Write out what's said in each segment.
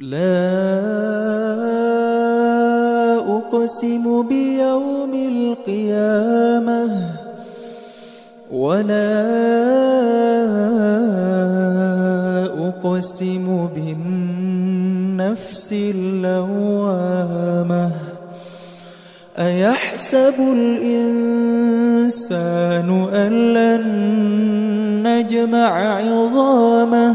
لا أقسم بيوم القيامة ولا أقسم بالنفس اللوامة أيحسب الإنسان أن لن نجمع عظامه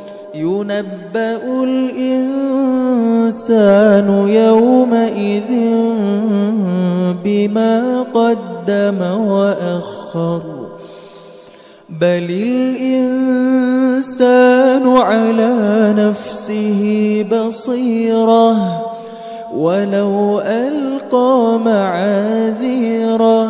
ينبأ الإنسان يومئذ بما قدم وأخر بل الإنسان على نفسه بصيرة ولو ألقى معاذيره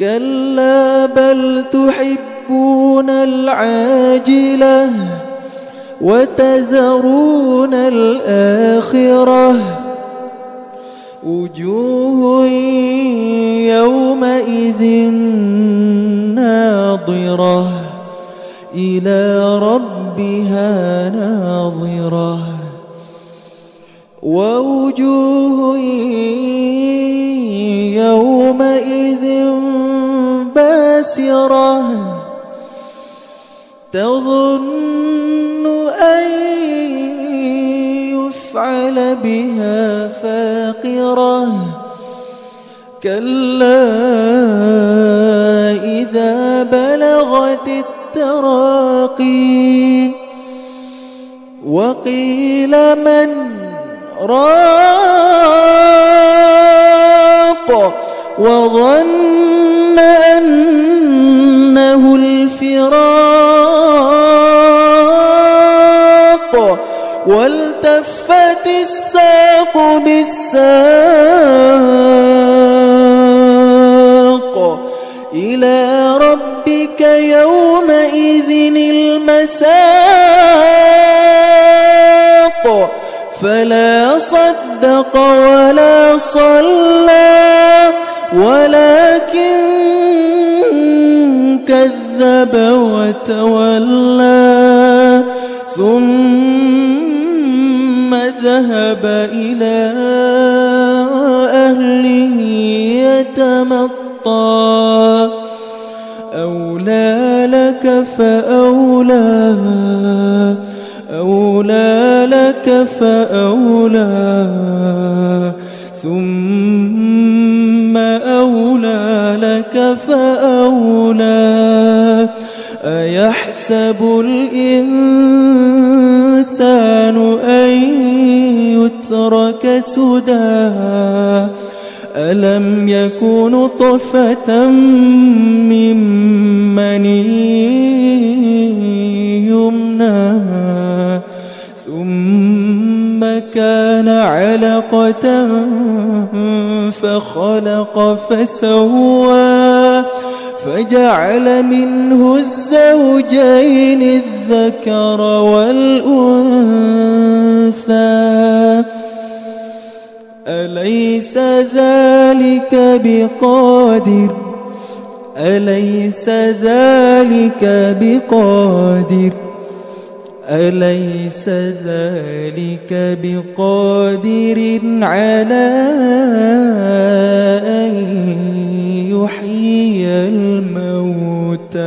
كلا بل تحبون العاجلة وتذرون الآخرة. وجوه يومئذ ناظرة إلى ربها ناظرة. ووجوه باسرة تظن أن يفعل بها فاقرة. كلا إذا بلغت التراقي وقيل من راق وظن والتفت الساق بالساق إلى ربك يومئذ المساق. فلا صدق ولا صلى ولكن كذب وتولى. ثم ذهب إلى أهله يتمطى. أولى لك فأولى. أولى لك فأولى. ثم أولى لك فأولى. أيحسب الإنسان أن يترك سدى. ألم يكن طفة من مني يمنى؟ ثم كان علقة فخلق فسوى. فجعل منه الزوجين الذكر والأنثى. أليس ذلك بقادر؟ أليس ذلك بقادر؟ أليس ذلك بقادر على أن يحيي الموتى.